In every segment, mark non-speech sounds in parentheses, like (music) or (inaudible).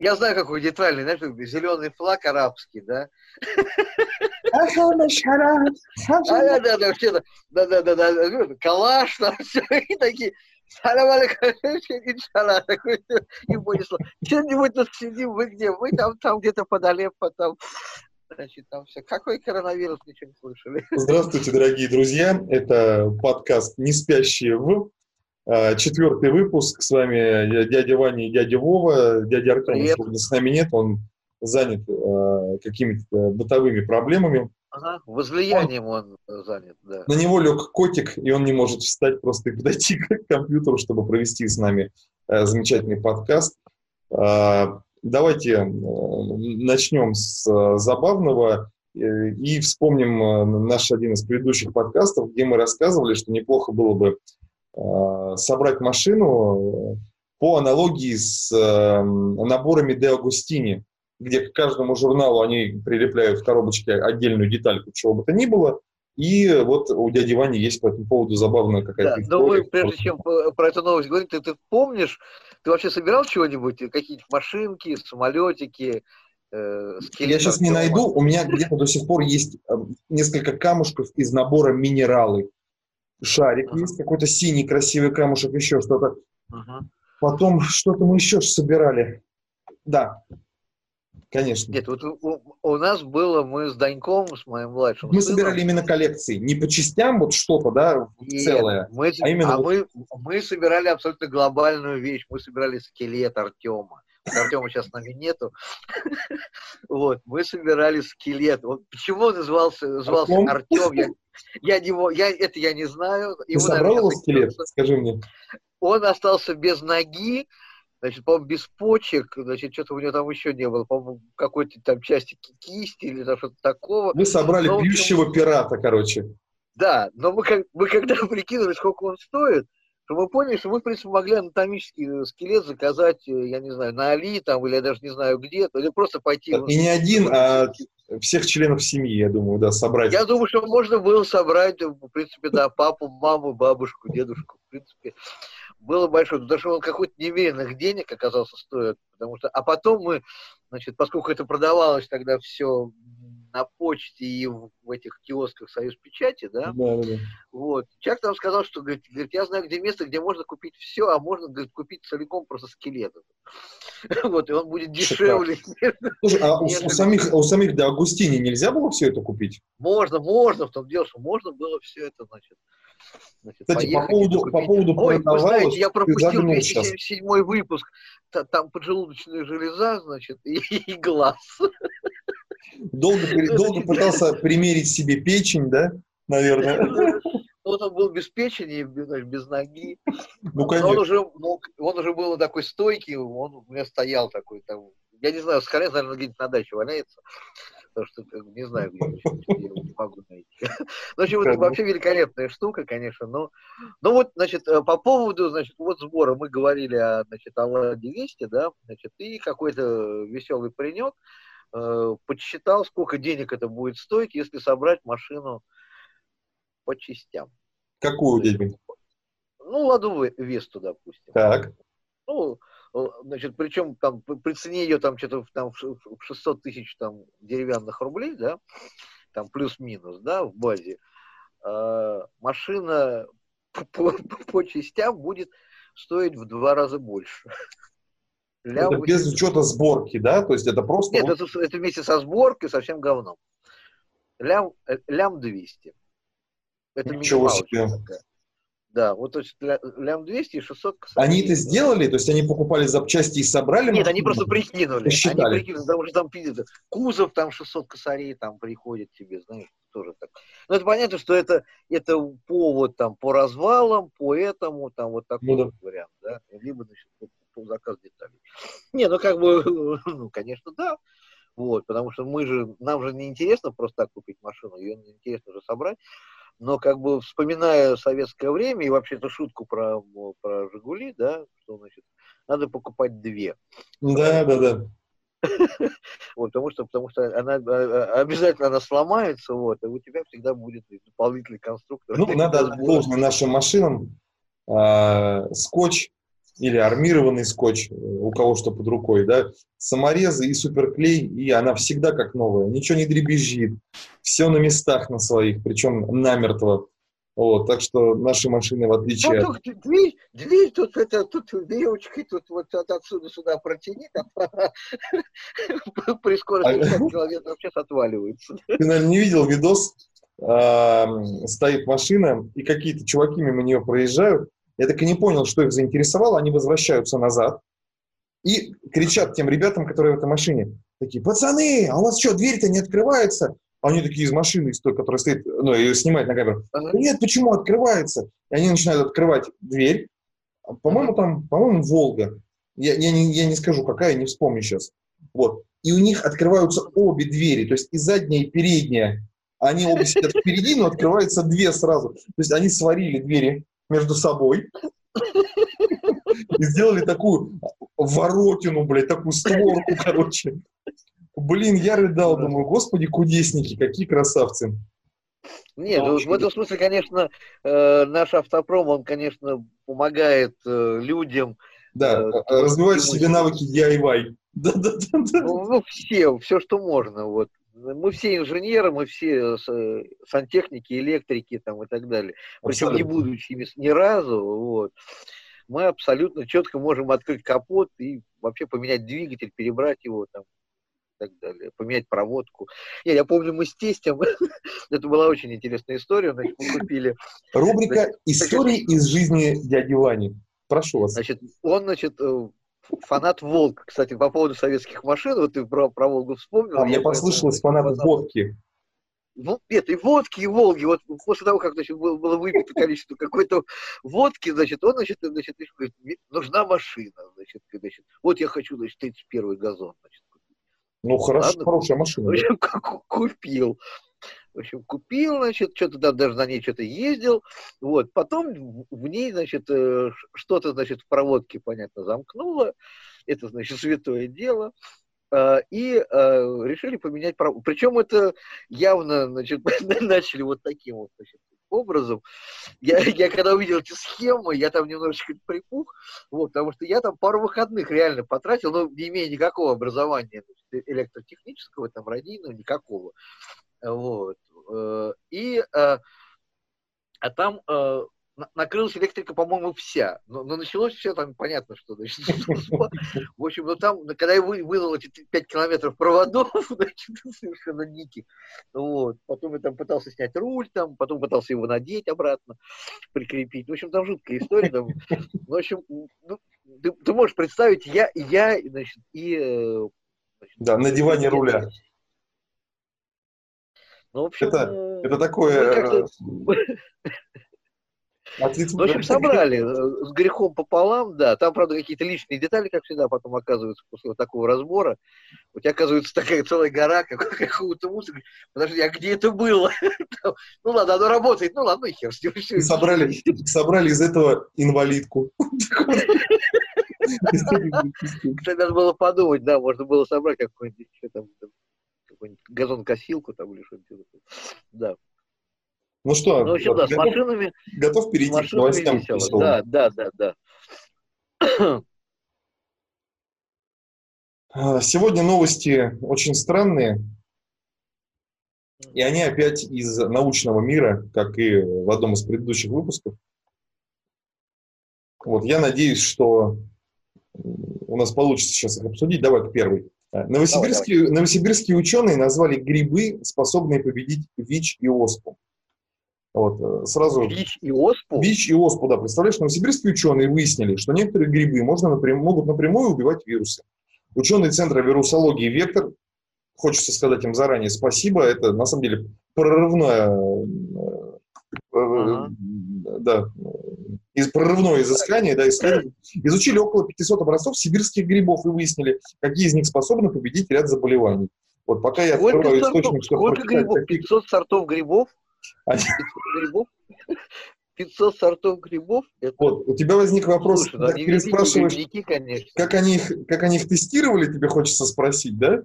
Я знаю, какой нейтральный, знаешь, зеленый флаг арабский, да? А, да, да, да, все, да, да, да, да, калаш, там (laughs) все, и такие, салам алейкум, (laughs) иншаллах, такой, и понесло. Что-нибудь тут сидим, вы где? Мы там, там где-то под Алеппо, там, значит, там все. Какой коронавирус, ничего не слышали. Здравствуйте, дорогие друзья. Это подкаст «Не спящие в». А, четвертый выпуск. С вами дядя Ваня и дядя Вова. Дядя Артем сегодня с нами нет. Он занят э, какими-то бытовыми проблемами. Ага, возлиянием он, он занят, да. На него лег котик, и он не может встать просто и подойти (laughs) к компьютеру, чтобы провести с нами э, замечательный подкаст. Э, давайте э, начнем с э, забавного э, и вспомним э, наш один из предыдущих подкастов, где мы рассказывали, что неплохо было бы собрать машину э, по аналогии с э, наборами Де Агустини, где к каждому журналу они прилепляют в коробочке отдельную детальку, чего бы то ни было, и вот у дяди Вани есть по этому поводу забавная какая-то да, история. Но мы, прежде чем про эту новость говорить, ты, ты помнишь, ты вообще собирал чего-нибудь, какие-нибудь машинки, самолетики, э, Я сейчас не найду, у меня где-то до сих пор есть несколько камушков из набора минералы шарик uh-huh. есть, какой-то синий красивый камушек, еще что-то. Uh-huh. Потом что-то мы еще собирали. Да, конечно. Нет, вот у, у нас было, мы с Даньком, с моим младшим Мы сыном, собирали именно коллекции, не по частям вот что-то, да, Нет, целое, мы, а именно... А вот... мы, мы собирали абсолютно глобальную вещь, мы собирали скелет Артема. Артема сейчас с нами нету. вот, мы собирали скелет. Вот почему он назывался, назывался Артем, я, я его, я, это я не знаю. Ты собрал его скелет, скажи мне. Он остался без ноги, значит, по-моему, без почек, значит, что-то у него там еще не было, по-моему, какой-то там части кисти или что-то такого. Мы собрали но, бьющего пирата, короче. Да, но мы, как, мы когда (laughs) прикинули, сколько он стоит, то мы поняли, что мы, в принципе, могли анатомический скелет заказать, э, я не знаю, на Али там, или я даже не знаю где, или просто пойти... И не один, а всех членов семьи, я думаю, да, собрать. Я думаю, что можно было собрать, в принципе, да, папу, маму, бабушку, дедушку, в принципе, было большое. Что он какой-то немеренных денег оказался стоит, потому что... А потом мы, значит, поскольку это продавалось тогда все на почте и в, в этих киосках Союз Печати, да, да, да. вот, человек там сказал, что, говорит, говорит, я знаю, где место, где можно купить все, а можно, говорит, купить целиком просто скелет. (laughs) Вот, и он будет дешевле. Слушай, а (laughs) у, у самих, у самих до Агустини нельзя было все это купить? Можно, можно, в том дело, что можно было все это, значит, Значит, Кстати, по поводу, по поводу Ой, вы знаете, я пропустил 277 выпуск. Там поджелудочная железа, значит, (laughs) и, и глаз. Долго, долго пытался примерить себе печень, да, наверное? Вот он был без печени, без, ноги. Ну, конечно. Он уже, мог, он уже был такой стойкий, он у меня стоял такой, там, я не знаю, скорее, наверное, где-нибудь на даче валяется, потому что не знаю, где я его не могу найти. (laughs) Ну, в общем, это вообще великолепная штука, конечно, но, ну вот, значит, э, по поводу, значит, вот сбора мы говорили о, значит, о Ладе Весте, да, значит, и какой-то веселый паренек, э, подсчитал, сколько денег это будет стоить, если собрать машину по частям. Какую денег? Ну, ладу Весту, допустим. Так. Ну, э, значит, причем там при цене ее там что-то там, в 600 тысяч там деревянных рублей, да, там плюс-минус, да, в базе, э, машина (laughs) по, по, по частям будет стоить в два раза больше. Лям это без учета сборки, да? То есть это просто... Нет, вот... это, это вместе со сборкой совсем говном. Лям, э, лям 200. Это Ничего себе. Такая. Да, вот то есть лям 200 и 600 косарей. Они это сделали? То есть они покупали запчасти и собрали? Нет, они просто прикинули. Посчитали. Они прикинули, потому что там кузов, там 600 косарей там приходит тебе, знаешь, тоже так. Но это понятно, что это, это повод там по развалам, по этому, там вот такой ну, да. вариант, да. Либо, значит, заказ деталей. Не, ну как бы, (laughs) ну, конечно, да. Вот, потому что мы же, нам же не интересно просто так купить машину, ее интересно же собрать. Но как бы вспоминая советское время и вообще эту шутку про, про Жигули, да, что значит, надо покупать две. Да, да, да. (laughs) Вот, потому что, потому что она а, а, обязательно она сломается, вот, и у тебя всегда будет дополнительный конструктор. Ну, надо (laughs) должное нашим машинам. А, скотч или армированный скотч, у кого что под рукой, да, саморезы и суперклей, и она всегда как новая, ничего не дребезжит, все на местах на своих, причем намертво. Вот, так что наши машины, в отличие ну, от... Дверь, дверь тут, это, тут веревочкой, тут вот отсюда сюда протяни, там, (laughs) при скорости 5 а километров в час отваливается. Ты, наверное, не видел видос, стоит машина, и какие-то чуваки мимо нее проезжают, я так и не понял, что их заинтересовало, они возвращаются назад и кричат тем ребятам, которые в этой машине, такие, пацаны, а у вас что, дверь-то не открывается? А они такие из машины, из той, которая стоит, ну, ее снимает на камеру. Да нет, почему открывается? И они начинают открывать дверь. По-моему, там, по-моему, Волга. Я, я, не, я не скажу, какая, не вспомню сейчас. Вот. И у них открываются обе двери, то есть и задняя, и передняя. Они оба сидят впереди, но открываются две сразу. То есть они сварили двери между собой и сделали такую воротину, блядь, такую створку, короче. Блин, я рыдал, думаю, господи, кудесники, какие красавцы. Нет, ну, в этом смысле, конечно, э, наш автопром, он, конечно, помогает э, людям. Да, э, развивать в себе навыки DIY. (laughs) Да, да, да, да. Ну, ну, все, все, что можно. Вот. Мы все инженеры, мы все сантехники, электрики там, и так далее. Причем не будучи ни разу. Вот. Мы абсолютно четко можем открыть капот и вообще поменять двигатель, перебрать его там, так далее, поменять проводку. Я, я помню, мы с тестем, (laughs) это была очень интересная история, значит, мы купили... Рубрика значит, «Истории из жизни дяди Вани». Прошу вас. Значит, он, значит, э, фанат Волк. Кстати, по поводу советских машин, вот ты про, про Волгу вспомнил. А мне послышалось фанат водки. Ну, нет, и водки, и Волги. Вот после того, как, значит, было, было выпито количество какой-то водки, значит, он, значит, значит, говорит, нужна машина, значит, значит, вот я хочу, значит, 31 газон, значит, ну, хорошо, Ладно, хорошая машина. В общем, (laughs) купил. В общем, купил, значит, что-то там даже на ней что-то ездил. Вот, потом в ней, значит, э, что-то, значит, в проводке, понятно, замкнуло. Это, значит, (laughs) святое дело. А, и э, решили поменять проводку. Причем это явно, значит, (laughs) начали вот таким вот, значит, образом. Я, (laughs) я когда увидел эти схемы, я там немножечко припух, вот, потому что я там пару выходных реально потратил, но не имея никакого образования электротехнического, там, радийного, никакого. Вот. Э, и э, а там э, накрылась электрика, по-моему, вся. Но, но началось все там, понятно, что значит. (laughs) В общем, ну там, когда я вынул эти 5 километров проводов, (laughs) значит, (laughs) совершенно диких, вот. Потом я там пытался снять руль, там, потом пытался его надеть обратно, прикрепить. В общем, там жуткая история. Там. В общем, ну, ты, ты можешь представить, я, я значит, и... Значит, да, надевание руля. Ну, в общем, это, ну, это такое... (laughs) В общем, собрали э, с грехом пополам, да. Там, правда, какие-то личные детали, как всегда, потом оказываются после вот такого разбора. У тебя оказывается такая целая гора какого-то (laughs) мусора. Подожди, а где это было? (laughs) Ну ладно, оно работает, ну ладно, и хер с ним. Собрали, собрали из этого инвалидку. Кстати, надо было подумать, да, можно было собрать какой-нибудь какую-нибудь газонкосилку там или что-нибудь. Да. Ну что, ну, общем, да, готов, с машинами, готов перейти к новостям? Да, да, да, да. А, сегодня новости очень странные, и они опять из научного мира, как и в одном из предыдущих выпусков. Вот, я надеюсь, что у нас получится сейчас их обсудить. Давай к первой. Новосибирские, давай, давай. новосибирские ученые назвали грибы, способные победить ВИЧ и ОСПУ. Вот, э, сразу... ВИЧ и ОСПУ? ВИЧ и ОСПУ, да. Представляешь, новосибирские ученые выяснили, что некоторые грибы можно напрям... могут напрямую убивать вирусы. Ученые Центра вирусологии «Вектор», хочется сказать им заранее спасибо, это на самом деле прорывное, э, ага. да, из прорывное изыскание, да, исследование. Изучили около 500 образцов сибирских грибов и выяснили, какие из них способны победить ряд заболеваний. Вот пока я сколько открываю источник, чтобы Сколько грибов? 500 сортов грибов? 500 (laughs) сортов грибов. Это... Вот, у тебя возник вопрос, Слушай, да, ты спрашиваешь, конечно. Как, они их, как они их тестировали, тебе хочется спросить, да?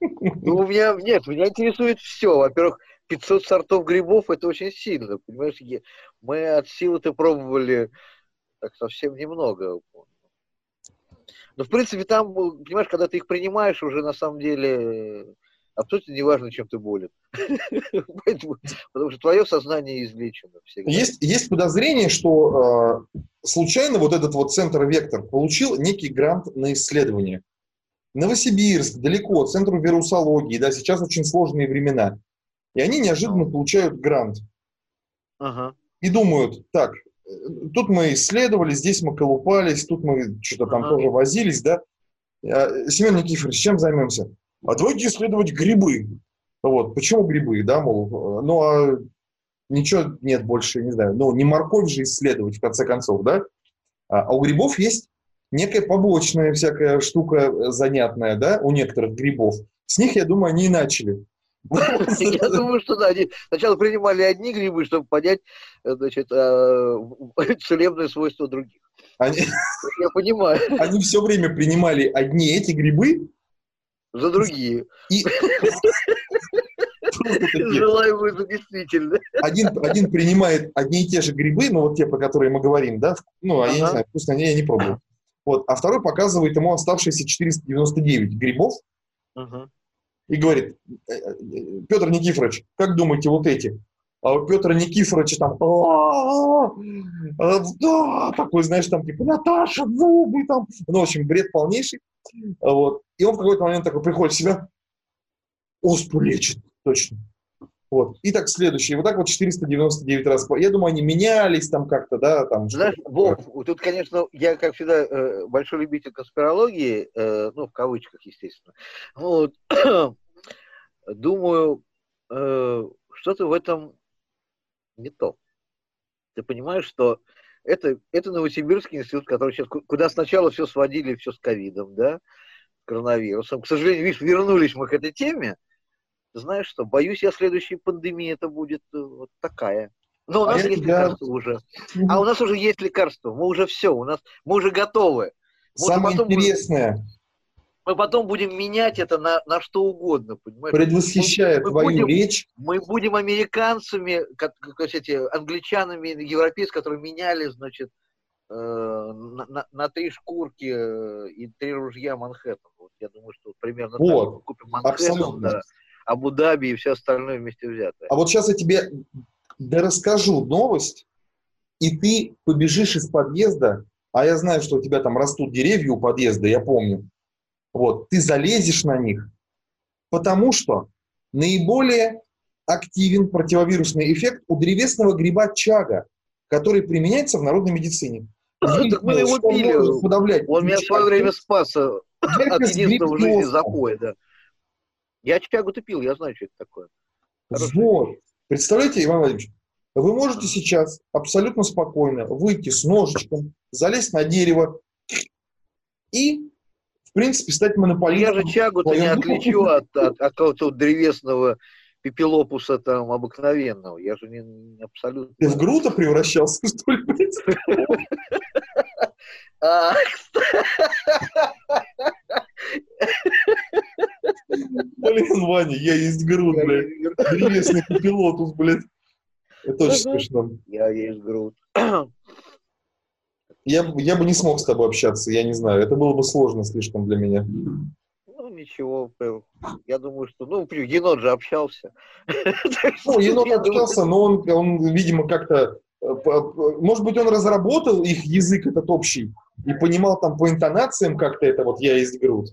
Ну, у меня, нет, меня интересует все. Во-первых, 500 сортов грибов – это очень сильно, понимаешь? Мы от силы-то пробовали Так совсем немного. Но, в принципе, там, понимаешь, когда ты их принимаешь, уже на самом деле абсолютно неважно, чем ты болен. (laughs) потому что твое сознание излечено. Есть, есть подозрение, что э, случайно вот этот вот центр «Вектор» получил некий грант на исследование. Новосибирск, далеко, центру вирусологии, да, сейчас очень сложные времена. И они неожиданно получают грант. Ага. И думают, так, э, тут мы исследовали, здесь мы колупались, тут мы что-то там ага. тоже возились, да. А, Семен Никифорович, чем займемся? А давайте исследовать грибы. Вот, почему грибы, да, мол, ну, а ничего нет больше, не знаю, ну, не морковь же исследовать, в конце концов, да? А, а у грибов есть некая побочная всякая штука занятная, да, у некоторых грибов. С них, я думаю, они и начали. Я думаю, что да, они сначала принимали одни грибы, чтобы понять, значит, а, (laughs) целебные свойства других. Они, я понимаю. Они все время принимали одни эти грибы, за другие. И... (laughs) Желаемые за действительно. Один, один принимает одни и те же грибы, ну вот те, про которые мы говорим, да, ну, а ага. я не знаю, вкусно они, я не пробую. Вот, а второй показывает ему оставшиеся 499 грибов ага. И говорит, «Э, э, Петр Никифорович, как думаете, вот эти? А у Петра Никифоровича там да, такой, знаешь, там типа Наташа, зубы там, ну, в общем, бред полнейший. Вот. И он в какой-то момент такой приходит в себя, оспу лечит, точно. Вот. И так следующий. Вот так вот 499 раз. Я думаю, они менялись там как-то, да, там. Знаешь, Вов, тут, конечно, я, как всегда, э, большой любитель конспирологии, э, ну, в кавычках, естественно. Вот. (clears throat) Думаю, э, что-то в этом не то. Ты понимаешь, что это, это Новосибирский институт, который сейчас, куда сначала все сводили, все с ковидом, да, коронавирусом. К сожалению, видишь, вернулись мы к этой теме. Ты знаешь что, боюсь я следующей пандемии это будет э, вот такая. Но у а нас а есть тебя... лекарство уже. А у нас уже есть лекарство. Мы уже все, у нас, мы уже готовы. Мы Самое интересное, будем, мы потом будем менять это на, на что угодно, понимаешь? Предвосхищая мы, твою будем, речь. Мы будем американцами, как, как эти англичанами, европейцами, которые меняли, значит, э, на, на, на три шкурки э, и три ружья Манхэттен. Вот я думаю, что примерно вот, так мы купим Манхэттен, да, Абу-Даби и все остальное вместе взятое. А вот сейчас я тебе расскажу новость, и ты побежишь из подъезда, а я знаю, что у тебя там растут деревья у подъезда, я помню. Вот, ты залезешь на них, потому что наиболее активен противовирусный эффект у древесного гриба чага, который применяется в народной медицине. (laughs) Так мы его пили. Он, подавлять он меня в свое время спас от единственного в жизни запоя, да. Я чагу-то пил, я знаю, что это такое. Вот. Представляете, Иван Владимирович, вы можете сейчас абсолютно спокойно выйти с ножичком, залезть на дерево и в принципе, стать монополистом. Я же чагу-то не отличу от, (laughs) от, от какого-то древесного пепелопуса там обыкновенного. Я же не, не абсолютно... Ты в грута превращался, что ли? (laughs) (laughs) Блин, Ваня, я есть груд, блядь. Древесный пепелотус, блядь. Это очень смешно. Я есть груд я, я бы не смог с тобой общаться, я не знаю. Это было бы сложно слишком для меня. Ну, ничего. Я думаю, что... Ну, енот же общался. (laughs) Ну, енот общался, но он, он видимо, как-то... Э, может быть, он разработал их язык этот общий и понимал там по интонациям как-то это вот «я есть груд».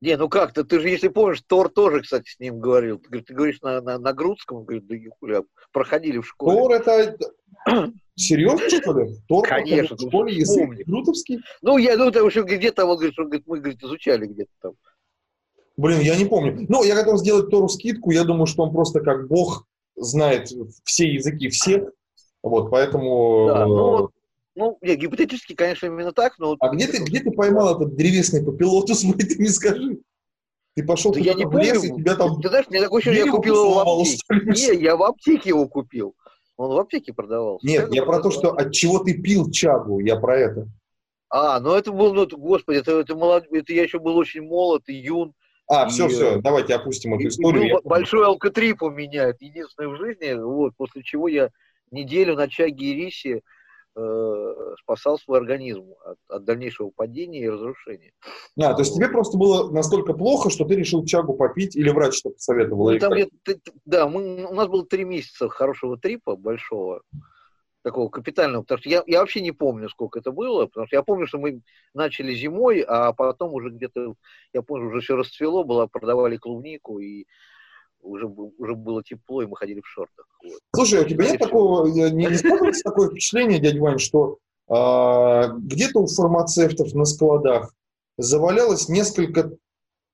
Не, ну как-то, ты же, если помнишь, Тор тоже, кстати, с ним говорил. Ты, ты говоришь на, на, на грудском, говорит, да хуля, проходили в школе. Тор это (clears throat) Серьезно, что ли? Тор Конечно. В школе язык крутовский? Ну, я, ну, это вообще где-то, он говорит, что говорит, мы, говорит, изучали где-то там. Блин, я не помню. Ну, я готов сделать Тору скидку. Я думаю, что он просто как бог знает все языки всех. Вот, поэтому... Да, ну, ну, не, гипотетически, конечно, именно так, но... А где ты, где ты поймал этот древесный попилотус, (laughs) ты мне скажи? Ты пошел да я не в лес, помню. и тебя там... Ты знаешь, мне такое ощущение, я купил его в аптеке. Не, я в аптеке его купил. Он в аптеке продавался. Нет, я про то, что от чего ты пил чагу, я про это. А, ну это был, ну, господи, это, это, молод... это я еще был очень молод и юн. А, и, все, все, давайте опустим эту историю. И, ну, большой алкотрип у меня, это единственное в жизни, вот, после чего я неделю на чаге и рисе э, спасал свой организм от, от дальнейшего падения и разрушения. А, то есть тебе просто было настолько плохо, что ты решил чагу попить, или врач что посоветовал? Ну, там я, да, мы, у нас было три месяца хорошего трипа, большого, такого капитального, потому что я, я вообще не помню, сколько это было, потому что я помню, что мы начали зимой, а потом уже где-то, я помню, уже все расцвело, было, продавали клубнику, и уже, уже было тепло, и мы ходили в шортах. Вот. Слушай, а у тебя нет такого, не, не складывается такое впечатление, дядя Вань, что а, где-то у фармацевтов на складах завалялось несколько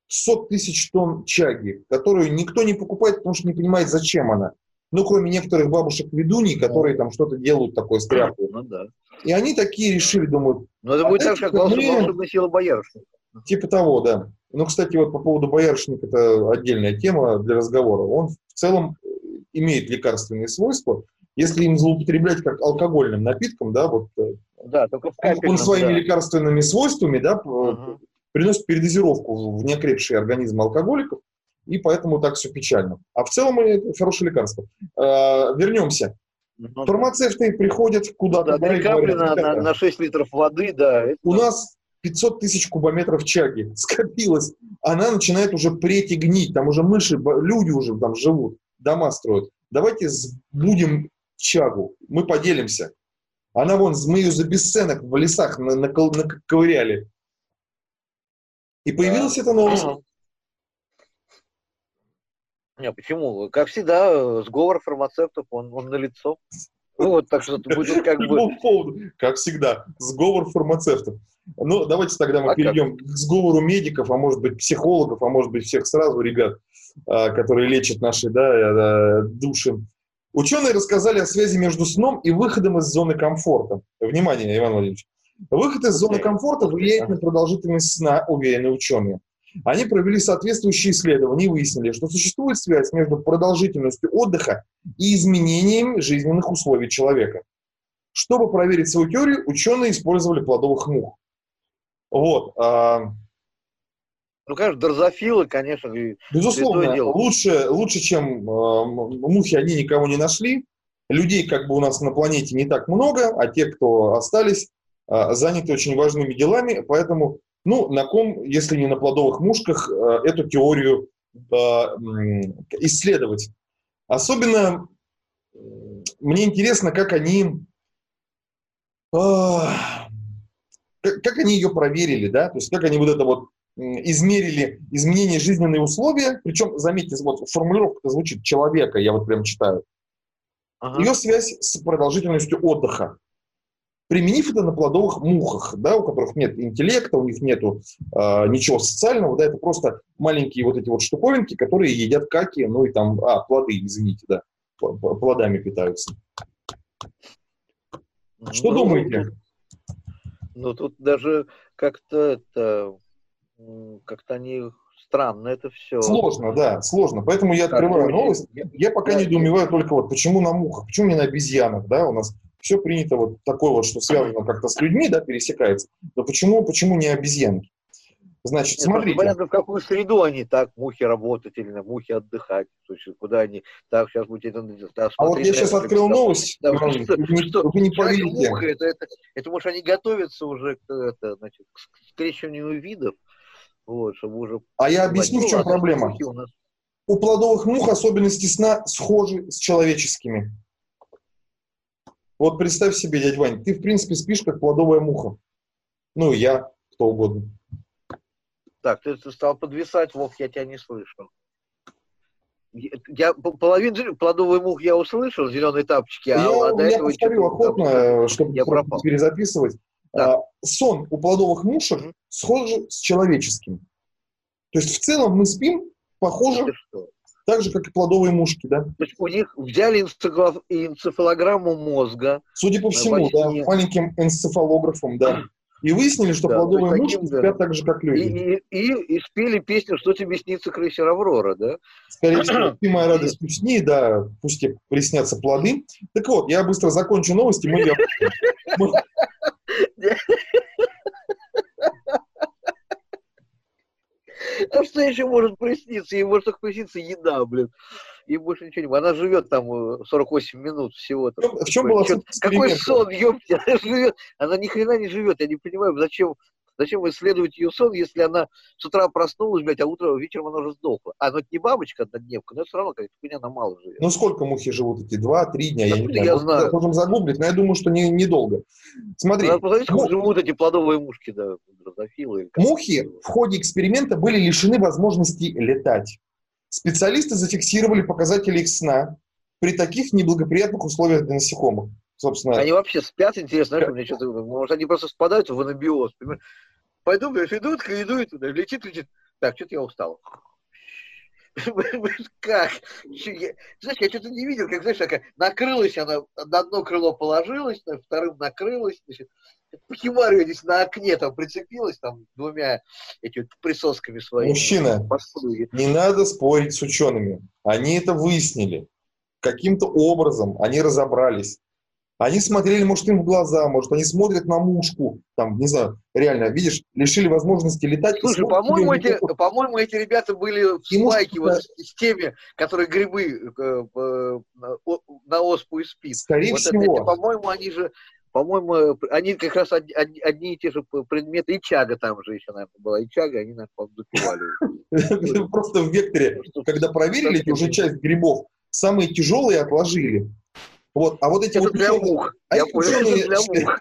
сот тысяч тонн чаги, которую никто не покупает, потому что не понимает, зачем она. Ну, кроме некоторых бабушек-ведуней, которые там что-то делают такое с тряпкой. Ну, да. И они такие решили, думают... Ну, это будет а так же, как волшебная сила боярышника. Типа того, да. Ну, кстати, вот по поводу боярышника, это отдельная тема для разговора. Он в целом имеет лекарственные свойства, если им злоупотреблять как алкогольным напитком, да, вот э, да, только в он, своими да. лекарственными свойствами, да, угу. приносит передозировку в неокрепший организм алкоголиков, и поэтому так все печально. А в целом это хорошее лекарство. А, вернемся. Ну, Фармацевты приходят куда-то. Да, три капли на, на, на 6 литров воды, да. Это... У нас 500 тысяч кубометров чаги (laughs) скопилось. Она начинает уже преть и гнить. Там уже мыши, люди уже там живут, дома строят. Давайте будем чагу. Мы поделимся. Она вон, мы ее за бесценок в лесах на, на, на, ковыряли. И появилась да. эта новость. Не, почему? Как всегда, сговор фармацевтов, он, он на лицо. Ну, вот, так что будет как бы... Поводу, как всегда, сговор фармацевтов. Ну, давайте тогда мы а перейдем как? к сговору медиков, а может быть психологов, а может быть всех сразу, ребят, а, которые лечат наши да, э, души. Ученые рассказали о связи между сном и выходом из зоны комфорта. Внимание, Иван Владимирович. Выход из зоны комфорта влияет на продолжительность сна, уверены ученые. Они провели соответствующие исследования и выяснили, что существует связь между продолжительностью отдыха и изменением жизненных условий человека. Чтобы проверить свою теорию, ученые использовали плодовых мух. Вот. А... Ну, конечно, дрозофилы, конечно. Безусловно, лучше, лучше, чем э, мухи, они никого не нашли. Людей как бы у нас на планете не так много, а те, кто остались, э, заняты очень важными делами, поэтому ну, на ком, если не на плодовых мушках, э, эту теорию э, исследовать. Особенно мне интересно, как они, э, как они ее проверили, да, то есть как они вот это вот измерили изменение жизненных условий, причем, заметьте, вот формулировка звучит человека, я вот прям читаю. Ага. Ее связь с продолжительностью отдыха применив это на плодовых мухах, да, у которых нет интеллекта, у них нет э, ничего социального, да, это просто маленькие вот эти вот штуковинки, которые едят каки, ну и там, а, плоды, извините, да, плодами питаются. Что ну, думаете? Ну, тут даже как-то это, как-то они странно это все. Сложно, да, сложно. Поэтому я открываю новость. Я, я пока я, недоумеваю только вот, почему на мухах, почему не на обезьянах, да, у нас все принято вот такое вот, что связано как-то с людьми, да, пересекается. Но почему, почему не обезьянки? Значит, Нет, смотрите. Понятно, в какую среду они так, мухи работать или на мухи отдыхать. То есть, куда они, так, сейчас будете... Да, а вот я сейчас открыл новость, да, вы, что, не, что, вы не поверите. Муха, это, это, это, может, они готовятся уже к, это, значит, к скрещиванию видов, вот, чтобы уже... А я объясню, в чем проблема. У, нас... у плодовых мух особенности сна схожи с человеческими. Вот представь себе, дядь Вань, ты, в принципе, спишь, как плодовая муха. Ну, я, кто угодно. Так, ты, ты стал подвисать, Вов, я тебя не слышу. Я половину плодовой мух я услышал, зеленые тапочки, а я, до я этого повторю охотно, там, чтобы я пропал. перезаписывать. Да. А, сон у плодовых мушек mm-hmm. схож с человеческим. То есть в целом мы спим похоже так же, как и плодовые мушки, да? То есть у них взяли энцефалограмму мозга. Судя по всему, да, маленьким энцефалографом, да. И выяснили, что да, плодовые таким, мушки да. спят так же, как люди. И, и, и, и спели песню «Что тебе снится, крейсер Аврора», да? Скорее всего, (clears throat) ты моя радость усни, да, пусть тебе приснятся плоды. Так вот, я быстро закончу новости, мы (laughs) А что еще может присниться? Ей может только присниться еда, блин. и больше ничего не Она живет там 48 э, минут всего. -то. В чем была Какой сон, ёпти, она (laughs) живет. Она ни хрена не живет. Я не понимаю, зачем Зачем исследовать ее сон, если она с утра проснулась, блядь, а утром, вечером она уже сдохла? А, ну это не бабочка однодневка, но это все равно какая-то хуйня, она мало живет. Ну сколько мухи живут эти? Два-три дня? Да, я не знаю. Я знаю. Можем загуглить, но я думаю, что не, недолго. Смотри. Надо посмотреть, как живут эти плодовые мушки, да, дрозофилы. Мухи в ходе эксперимента были лишены возможности летать. Специалисты зафиксировали показатели их сна при таких неблагоприятных условиях для насекомых собственно. Они вообще спят, интересно, знаешь, мне что-то, может, они просто спадают в анабиоз, понимаешь? Пойду, говоришь, идут, идут туда, летит, летит. Так, что-то я устал. (laughs) Как? Знаешь, я что-то не видел, как, знаешь, такая, накрылась она, на одно крыло положилась, на вторым накрылась, значит, здесь на окне там прицепилась там двумя этими присосками своими. Мужчина, не надо спорить с учеными. Они это выяснили. Каким-то образом они разобрались. Они смотрели, может, им в глаза, может, они смотрят на мушку, там, не знаю, реально, видишь, лишили возможности летать. Слушай, по-моему, эти, по-моему, эти ребята были в спайке вот с теми, которые грибы э, э, на оспу и спит. Скорее вот всего. Это, по-моему, они же по-моему, они как раз одни, одни и те же предметы, и чага там же еще, наверное, была, и чага, они, наверное, запивали. (laughs) Просто в векторе, когда проверили уже часть грибов, самые тяжелые отложили, вот, а вот эти вот для мух. А Я понял, для мух.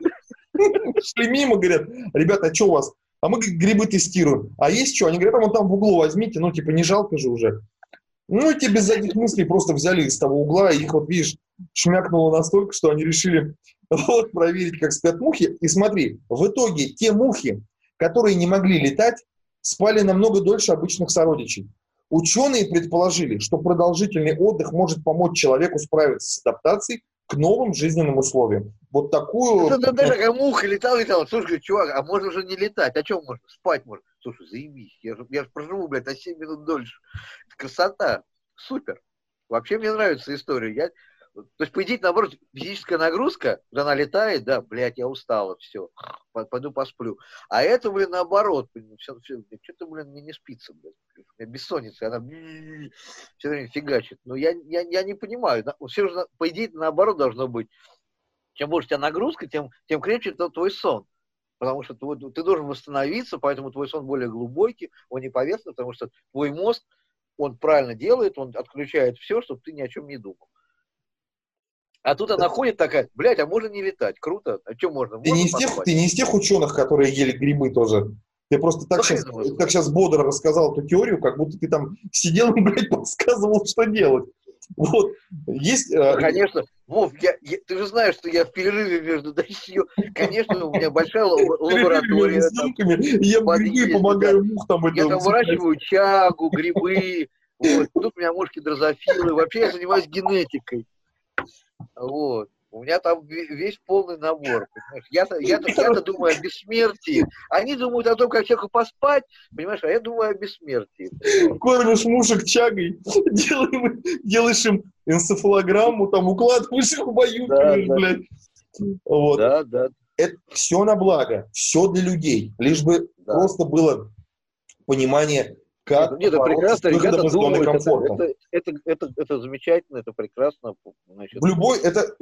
(laughs) Шли мимо, говорят, ребята, а что у вас? А мы грибы тестируем. А есть что? Они говорят, а вон там в углу возьмите, ну, типа, не жалко же уже. Ну, и те без задних мыслей просто взяли из того угла, и их вот, видишь, шмякнуло настолько, что они решили (laughs) вот, проверить, как спят мухи. И смотри, в итоге те мухи, которые не могли летать, спали намного дольше обычных сородичей. Ученые предположили, что продолжительный отдых может помочь человеку справиться с адаптацией к новым жизненным условиям. Вот такую... Это, даже такая муха летала, летала. Слушай, чувак, а можно уже не летать? А чем можно? Спать можно. Слушай, заебись. Я же, я же проживу, блядь, на 7 минут дольше. Это красота. Супер. Вообще мне нравится история. Я, то есть, по идее, наоборот, физическая нагрузка, когда она летает, да, блядь, я устала, все, пойду посплю. А это, блин, наоборот, все, все, что-то, блин, мне не спится, блядь. У меня бессонница, она все время фигачит. Но я, я, я не понимаю. Все же, по идее, наоборот должно быть. Чем больше у тебя нагрузка, тем, тем крепче твой сон. Потому что ты, ты должен восстановиться, поэтому твой сон более глубокий, он не поверхностный, потому что твой мозг, он правильно делает, он отключает все, чтобы ты ни о чем не думал. А тут она ходит такая, блядь, а можно не летать, круто, а что можно? Ты, не из тех, ты не из тех ученых, которые ели грибы тоже? Ты просто так, сейчас, так сейчас бодро рассказал эту теорию, как будто ты там сидел и, (laughs) блядь, подсказывал, что делать. Вот, есть... Ну, конечно, Вов, я, я, ты же знаешь, что я в перерыве между дождью, конечно, у меня большая (laughs) лаборатория. Я грибы помогаю мух там. Я там выращиваю чагу, грибы, вот. Тут у меня мушки дрозофилы. Вообще я занимаюсь генетикой. Вот. У меня там весь полный набор. Я-то, я-то, я-то думаю о бессмертии. Они думают о том, как человеку поспать, понимаешь, а я думаю о бессмертии. Кормишь мушек чагой, (laughs) делаем, делаешь им энцефалограмму, там укладываешь их в бою, да, да. блядь. Вот. Да, да. Это все на благо, все для людей. Лишь бы да. просто было понимание как Нет, это прекрасно, ребята думают, это, это, это, это, это замечательно, это прекрасно. Значит, в любой, это,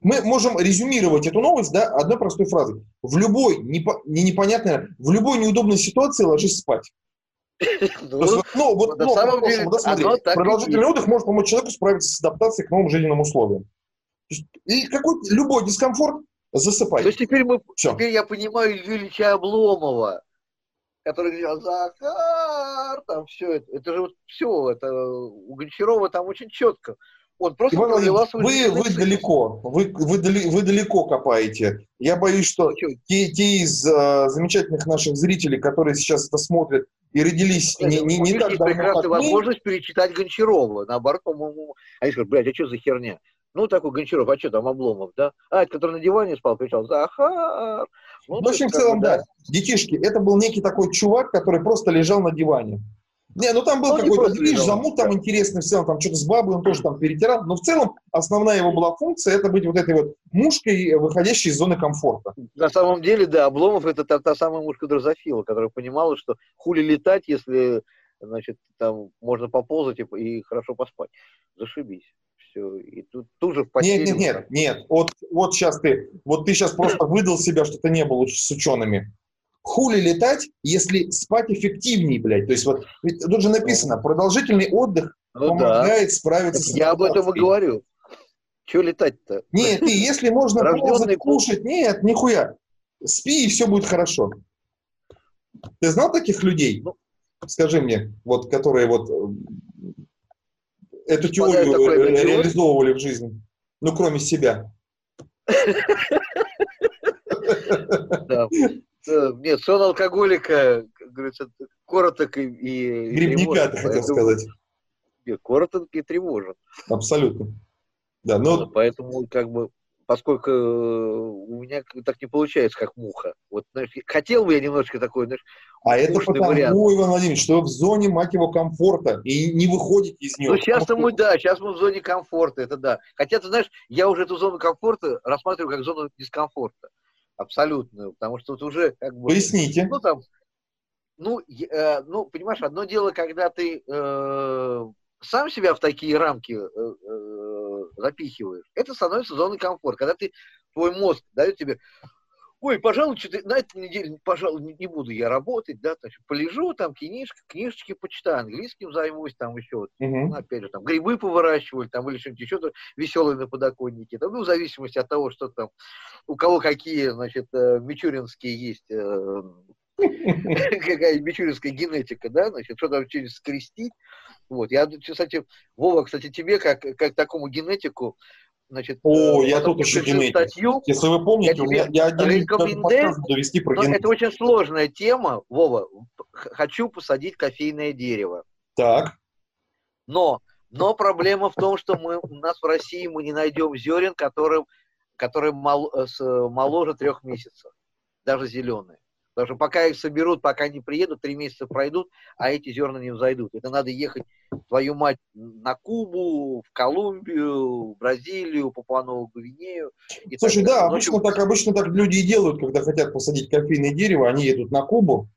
мы можем резюмировать эту новость, да, одной простой фразой. В любой, непо, не непонятной, в любой неудобной ситуации ложись спать. (laughs) Ну, ну, вот, на самом деле, продолжительный отдых может помочь человеку справиться с адаптацией к новым жизненным условиям. И какой любой дискомфорт засыпай. То есть теперь, мы, теперь я понимаю Илью Ильича Обломова, который говорил, Захар, там все это, это же вот все, это у Гончарова там очень четко. Он просто Иван вы, вы далеко, вы, вы, вы далеко копаете. Я боюсь, что ну, те, те из uh, замечательных наших зрителей, которые сейчас это смотрят и родились Нет, не, не, не так давно, прекрасная возможность мы... перечитать Гончарова. Наоборот, по-моему, они скажут, блядь, а что за херня? Ну, такой Гончаров, а что там, Обломов, да? А, это который на диване спал, кричал, Захар. Ну, в общем, в целом, да. Детишки, это был некий такой чувак, который просто лежал на диване. Не, ну там был он какой-то движ, замут там интересный, в целом там что-то с бабой он тоже там перетирал, но в целом основная его была функция, это быть вот этой вот мушкой, выходящей из зоны комфорта. На самом деле, да, Обломов это та, та самая мушка дрозофила, которая понимала, что хули летать, если значит, там можно поползать и, и хорошо поспать. Зашибись. Все. И тут, тут же в постели... Нет, нет, нет, нет. Вот, вот сейчас ты, вот ты сейчас просто выдал себя, что ты не был с учеными. Хули летать, если спать эффективнее, блядь. То есть вот, ведь тут же написано, продолжительный отдых ну, помогает да. справиться так с Я об этом и говорю. Чего летать-то? Нет, ты, если можно (laughs) ползать, кушать, нет, нихуя. Спи, и все будет хорошо. Ты знал таких людей? Ну, Скажи мне, вот, которые вот э, эту теорию ре- реализовывали в жизни, ну, кроме себя. (laughs) Нет, сон алкоголика, говорится, короток и... Грибника, ты хотел сказать. Нет, короток и тревожен. Абсолютно. Да, но... Поэтому, как бы, поскольку э, у меня так не получается, как муха. Вот, знаешь, хотел бы я немножечко такой, знаешь, А это потому, вариант. Иван Владимирович, что в зоне, мать его, комфорта, и не выходите из нее. Ну, сейчас мы, да, сейчас мы в зоне комфорта, это да. Хотя, ты знаешь, я уже эту зону комфорта рассматриваю как зону дискомфорта. Абсолютно. Потому что тут уже как бы... Поясните. Ну, там, ну, э, ну, понимаешь, одно дело, когда ты э, сам себя в такие рамки э, э, запихиваешь, это становится зоной комфорта. Когда ты, твой мозг дает тебе, ой, пожалуй, что-то на этой неделе, пожалуй, не, буду я работать, да, значит, полежу, там, книжки, книжечки почитаю, английским займусь, там, еще, вот, uh-huh. опять же, там, грибы поворачиваю, там, или что-нибудь еще веселое на подоконнике, там, ну, в зависимости от того, что там, у кого какие, значит, э, мичуринские есть э, (laughs) какая мичуринская генетика, да, значит, что там через скрестить. Вот, я, кстати, Вова, кстати, тебе, как, как такому генетику, значит, О, я тут еще генетик. Статью, Если вы помните, я, я, я рекомендую, довести про генетику. Это очень сложная тема, Вова. Хочу посадить кофейное дерево. Так. Но, но проблема в том, что мы, у нас в России мы не найдем зерен, которым, которые мол, с, моложе трех месяцев, даже зеленые. Потому что пока их соберут, пока они приедут, три месяца пройдут, а эти зерна не взойдут. Это надо ехать, твою мать, на Кубу, в Колумбию, в Бразилию, Папуанову Гвинею. Слушай, да, ну, обычно, так, обычно так люди и делают, когда хотят посадить кофейное дерево, они едут на Кубу,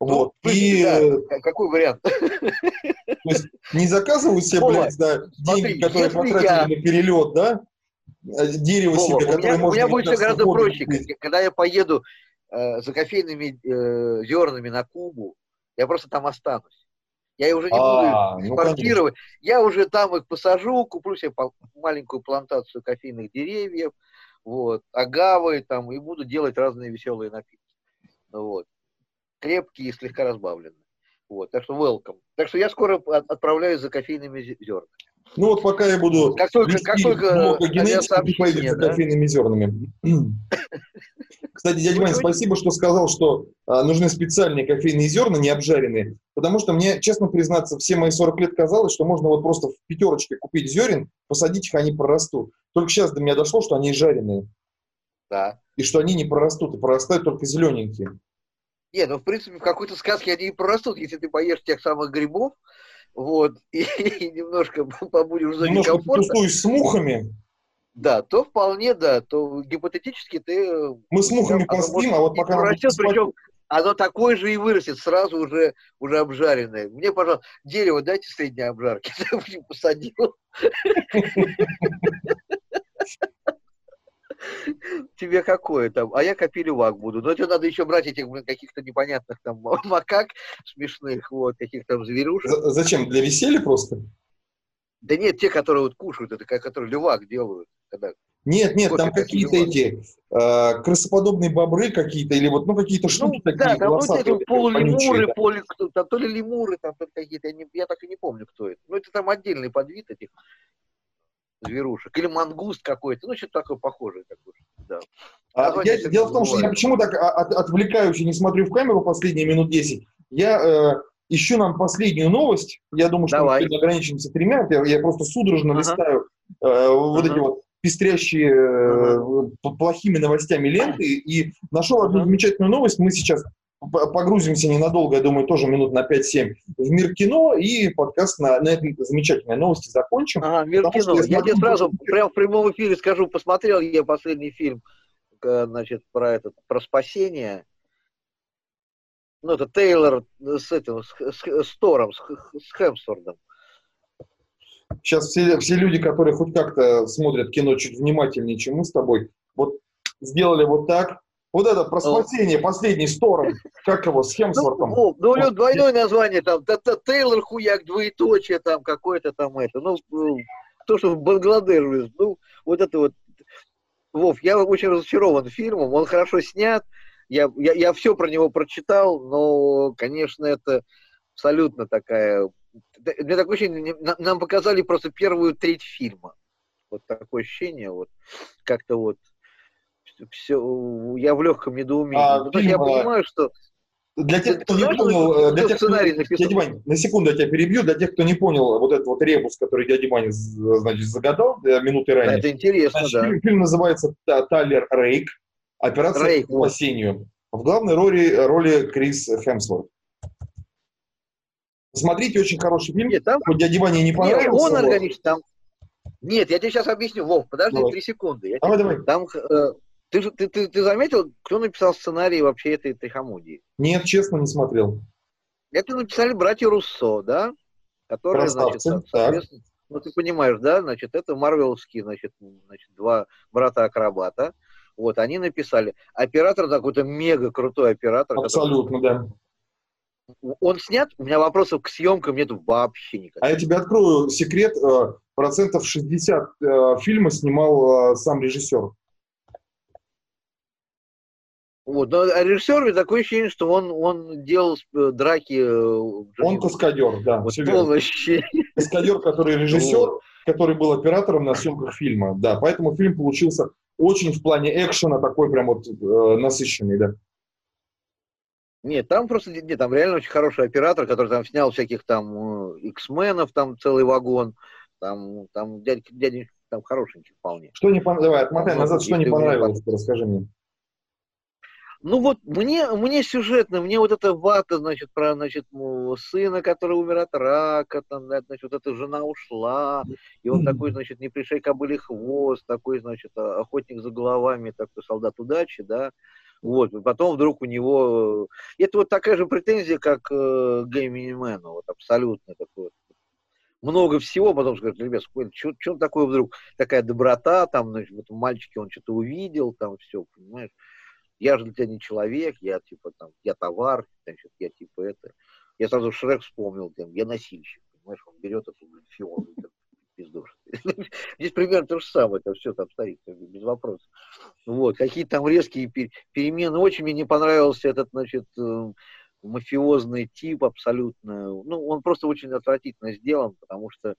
ну, вот. И да. какой вариант? То есть не заказывают себе, блядь, да, деньги, которые потратили я... на перелет, да? Дерево Вова, себе, которое можно... У меня будет все гораздо проще. Когда я поеду э, за кофейными э, зернами на Кубу, я просто там останусь. Я уже не а, буду экспортировать. Ну, я уже там их посажу, куплю себе маленькую плантацию кофейных деревьев, вот, агавы там, и буду делать разные веселые напитки. Вот. Крепкие и слегка разбавленные. Вот, так что welcome. Так что я скоро отправляюсь за кофейными зернами. Ну вот пока я буду как только, как только поедешь да? кофейными зернами. (laughs) Кстати, дядя Ваня, спасибо, что сказал, что а, нужны специальные кофейные зерна, не обжаренные, потому что мне, честно признаться, все мои 40 лет казалось, что можно вот просто в пятерочке купить зерен, посадить их, они прорастут. Только сейчас до меня дошло, что они жареные. Да. И что они не прорастут, и прорастают только зелененькие. Не, ну в принципе в какой-то сказке они и прорастут, если ты поешь тех самых грибов, вот, и, (laughs) и немножко побудешь в зоне немножко комфорта. с мухами. Да, то вполне, да, то гипотетически ты... Мы с мухами поспим, а вот пока... Растет, причем оно такое же и вырастет, сразу уже, уже обжаренное. Мне, пожалуйста, дерево дайте средней обжарки, (laughs) посадил. (laughs) (laughs) Тебе какое там? А я копилювак буду. Но тебе надо еще брать этих каких-то непонятных там (laughs) макак смешных, вот, каких-то там зверушек. Зачем? Для веселья просто? Да нет, те, которые вот кушают, это которые лювак делают. Когда нет, нет, там какие-то эти э, крысоподобные бобры какие-то, или вот, ну, какие-то ну штуки ну, такие. Да, там вот эти полулемуры, да. полу, там, то ли лемуры, там то какие-то, я, не, я так и не помню, кто это. Ну, это там отдельный подвид этих зверушек. Или мангуст какой-то, ну, что-то такое похожее. Такое, да. А, я, дело в том, что я почему так от, отвлекаюсь и не смотрю в камеру последние минут 10. Я э, ищу нам последнюю новость. Я думаю, что Давай. мы ограничимся тремя. Я, я просто судорожно ага. листаю э, вот ага. эти вот пестрящие э, плохими новостями ленты (clears throat) и нашел одну замечательную новость. Мы сейчас погрузимся ненадолго, я думаю, тоже минут на 5-7 в мир кино и подкаст на, на этой замечательной новости закончим. Ага, мир кино. Я, я тебе сразу прямо в прямом эфире скажу, посмотрел я последний фильм, значит, про этот, про спасение Ну, это Тейлор с этим, с, с, с Тором, с, с Хемсвордом. Сейчас все, все люди, которые хоть как-то смотрят кино чуть внимательнее, чем мы с тобой, вот сделали вот так, вот это про спасение, oh. последний сторон, как его, с Хемсвортом. Ну, ну, у него двойное название, там, Тейлор Хуяк, двоеточие, там, какое-то там это, ну, то, что в Бангладеш, ну, вот это вот, Вов, я очень разочарован фильмом, он хорошо снят, я, я, я все про него прочитал, но, конечно, это абсолютно такая... Мне такое ощущение, нам показали просто первую треть фильма. Вот такое ощущение, вот как-то вот все, я в легком недоумении. А, ну, фильм, я понимаю, что для тех, кто не понял, э, для тех, кто, дядя Вань, на секунду я тебя перебью, для тех, кто не понял вот этот вот ребус, который дядя Ваня, значит, загадал минуты ранее. Это интересно, значит, да. Фильм, фильм называется «Талер Рейк. Операция Рейк, по спасению». В главной роли, роли Крис Хемсворт. Смотрите, очень хороший фильм. Нет, там... Дядя Ваня не понравился. Нет, он органичный, там... Нет, я тебе сейчас объясню. Вов, подожди три секунды. Я давай, тебе... давай. Там э, ты, ты, ты, ты заметил, кто написал сценарий вообще этой, этой хамудии? Нет, честно, не смотрел. Это написали братья Руссо, да? Которые, Красавцы, значит, соответственно, ну ты понимаешь, да, значит, это марвеловские, значит, значит, два брата-акробата. Вот, они написали. Оператор такой-то мега крутой оператор. Абсолютно, который... да. Он снят, у меня вопросов к съемкам нет вообще никаких. А я тебе открою секрет, э, процентов 60 э, фильма снимал э, сам режиссер. Вот. Но режиссер такое ощущение, что он, он делал э, драки... Э, он каскадер, да. Вот полностью. Каскадер, который режиссер, вот. который был оператором на съемках фильма. Да, поэтому фильм получился очень в плане экшена такой прям вот э, насыщенный, да. Нет, там просто, нет, там реально очень хороший оператор, который там снял всяких там X-менов, там целый вагон, там, там дядя, дядя там хорошенький вполне. Что не понравилось? Давай, отмотай назад, что не понравилось, расскажи мне. Ну вот мне, мне сюжетно, мне вот эта вата, значит, про, значит, сына, который умер от рака, там, значит, вот эта жена ушла, и он такой, значит, не пришей кобыли хвост, такой, значит, охотник за головами, такой солдат удачи, да, вот, и потом вдруг у него... Это вот такая же претензия, как э, Геймини Мэну, вот абсолютно такой вот. Много всего, потом скажут, ребят, что, что такое вдруг? Такая доброта, там, значит, в этом мальчике он что-то увидел, там все, понимаешь я же для тебя не человек, я типа там, я товар, значит, я типа это. Я сразу Шрек вспомнил, там, я носильщик, понимаешь, он берет эту фион, пиздуш. (laughs) Здесь примерно то же самое, это все там стоит, без вопросов. Вот, какие там резкие перемены. Очень мне не понравился этот, значит, э, мафиозный тип абсолютно. Ну, он просто очень отвратительно сделан, потому что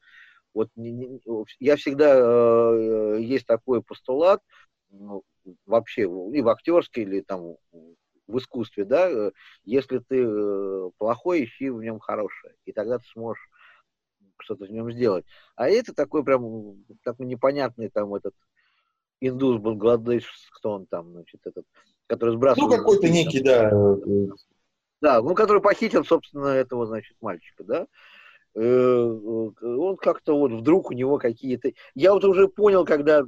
вот я всегда э, есть такой постулат, ну, вообще и в актерской, или там в искусстве, да, э, если ты э, плохой, ищи в нем хорошее, и тогда ты сможешь что-то в нем сделать. А это такой прям такой непонятный там этот индус Бангладеш, кто он там, значит, этот, который сбрасывал... Ну, какой-то некий, да. Да, ну, который похитил, собственно, этого, значит, мальчика, да. Э, он как-то вот вдруг у него какие-то... Я вот уже понял, когда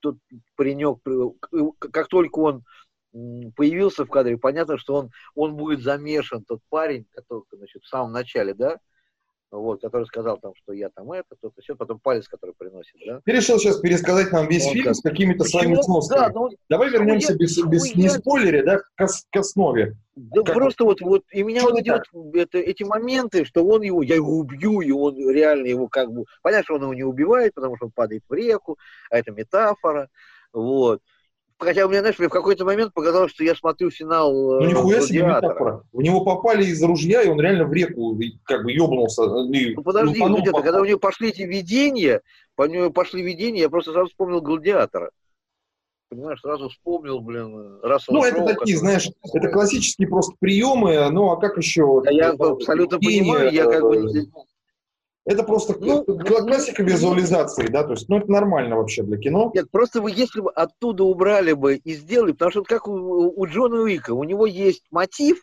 тот паренек, как только он появился в кадре, понятно, что он, он будет замешан, тот парень, который, значит, в самом начале, да, вот, который сказал там, что я там это, то-то все, потом палец, который приносит, да. Ты решил сейчас пересказать нам весь он фильм как... с какими-то своими сносками. Да, ну, Давай вернемся я, без, без не спойлере, да, к, к основе. Да как... просто вот, вот, и меня вот идет это, эти моменты, что он его, я его убью, и он реально его как бы, понятно, что он его не убивает, потому что он падает в реку, а это метафора, вот. Хотя у меня, знаешь, мне в какой-то момент показалось, что я смотрю финал Ну, нихуя себе метафора. В него попали из ружья, и он реально в реку как бы ёбнулся. И, ну, подожди, ну, где-то, когда у него пошли эти видения, по нему пошли видения, я просто сразу вспомнил «Гладиатора». Понимаешь, сразу вспомнил, блин, раз Ну, это такие, знаешь, это классические просто приемы, ну, а как еще? Да, я абсолютно понимаю, я как бы это просто ну, классика визуализации, да, то есть, ну, это нормально вообще для кино. Нет, просто вы, если бы оттуда убрали бы и сделали, потому что как у, у Джона Уика, у него есть мотив,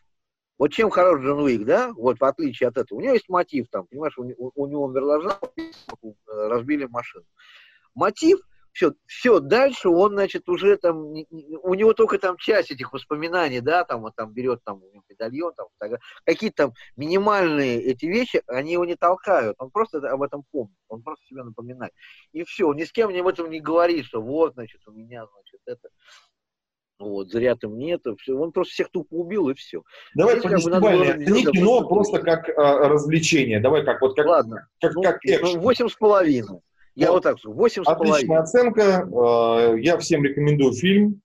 вот чем хорош Джон Уик, да, вот в отличие от этого, у него есть мотив, там, понимаешь, у, у, у него умерла жена, разбили машину. Мотив все, все, дальше он, значит, уже там, у него только там часть этих воспоминаний, да, там он там берет там медальон, там, какие-то там минимальные эти вещи, они его не толкают, он просто об этом помнит, он просто себе напоминает. И все, ни с кем об этом не говорит, что вот, значит, у меня, значит, это, вот, зря ты мне это, все, он просто всех тупо убил и все. Давай Здесь, как бы, было, не кино просто как а, развлечение, давай как вот как, Ладно, как, ну, как экшен. Восемь с половиной. Я вот так скажу, восемь с половиной. Отличная оценка. А, я всем рекомендую фильм.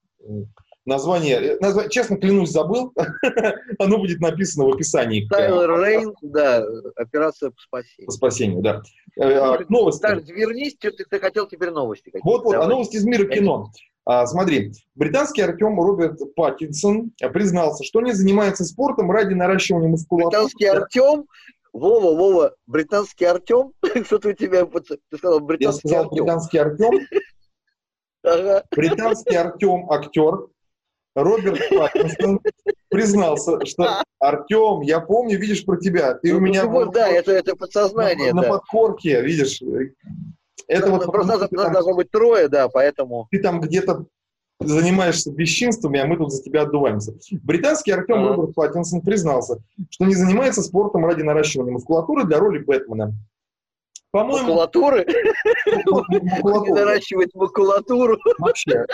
Название, э, назв... честно клянусь, забыл. (laughs) Оно будет написано в описании. Тайлер Рейн, да, операция по спасению. По спасению, да. Э, а, новости. Так, вернись, ты, ты хотел теперь новости. Вот, вот, а новости из мира кино. А, смотри, британский Артем Роберт Паттинсон признался, что не занимается спортом ради наращивания мускулатуры. Британский Артем Вова, Вова, британский Артем? Что-то (laughs) у тебя, ты сказал британский Я сказал Артем. британский Артем. (laughs) Ага. Британский Артем, актер, Роберт Паттинсон признался, что Артем, я помню, видишь про тебя, ты ну, у меня... Ну, да, это, это подсознание. На, да. на подкорке, видишь. Это ну, вот просто нас, нас должно быть трое, да, поэтому... Ты там где-то занимаешься бесчинствами, а мы тут за тебя отдуваемся. Британский Артем а. Роберт Паттинсон признался, что не занимается спортом ради наращивания мускулатуры для роли Бэтмена. По-моему... Макулатуры? Не наращивать макулатуру. Вообще.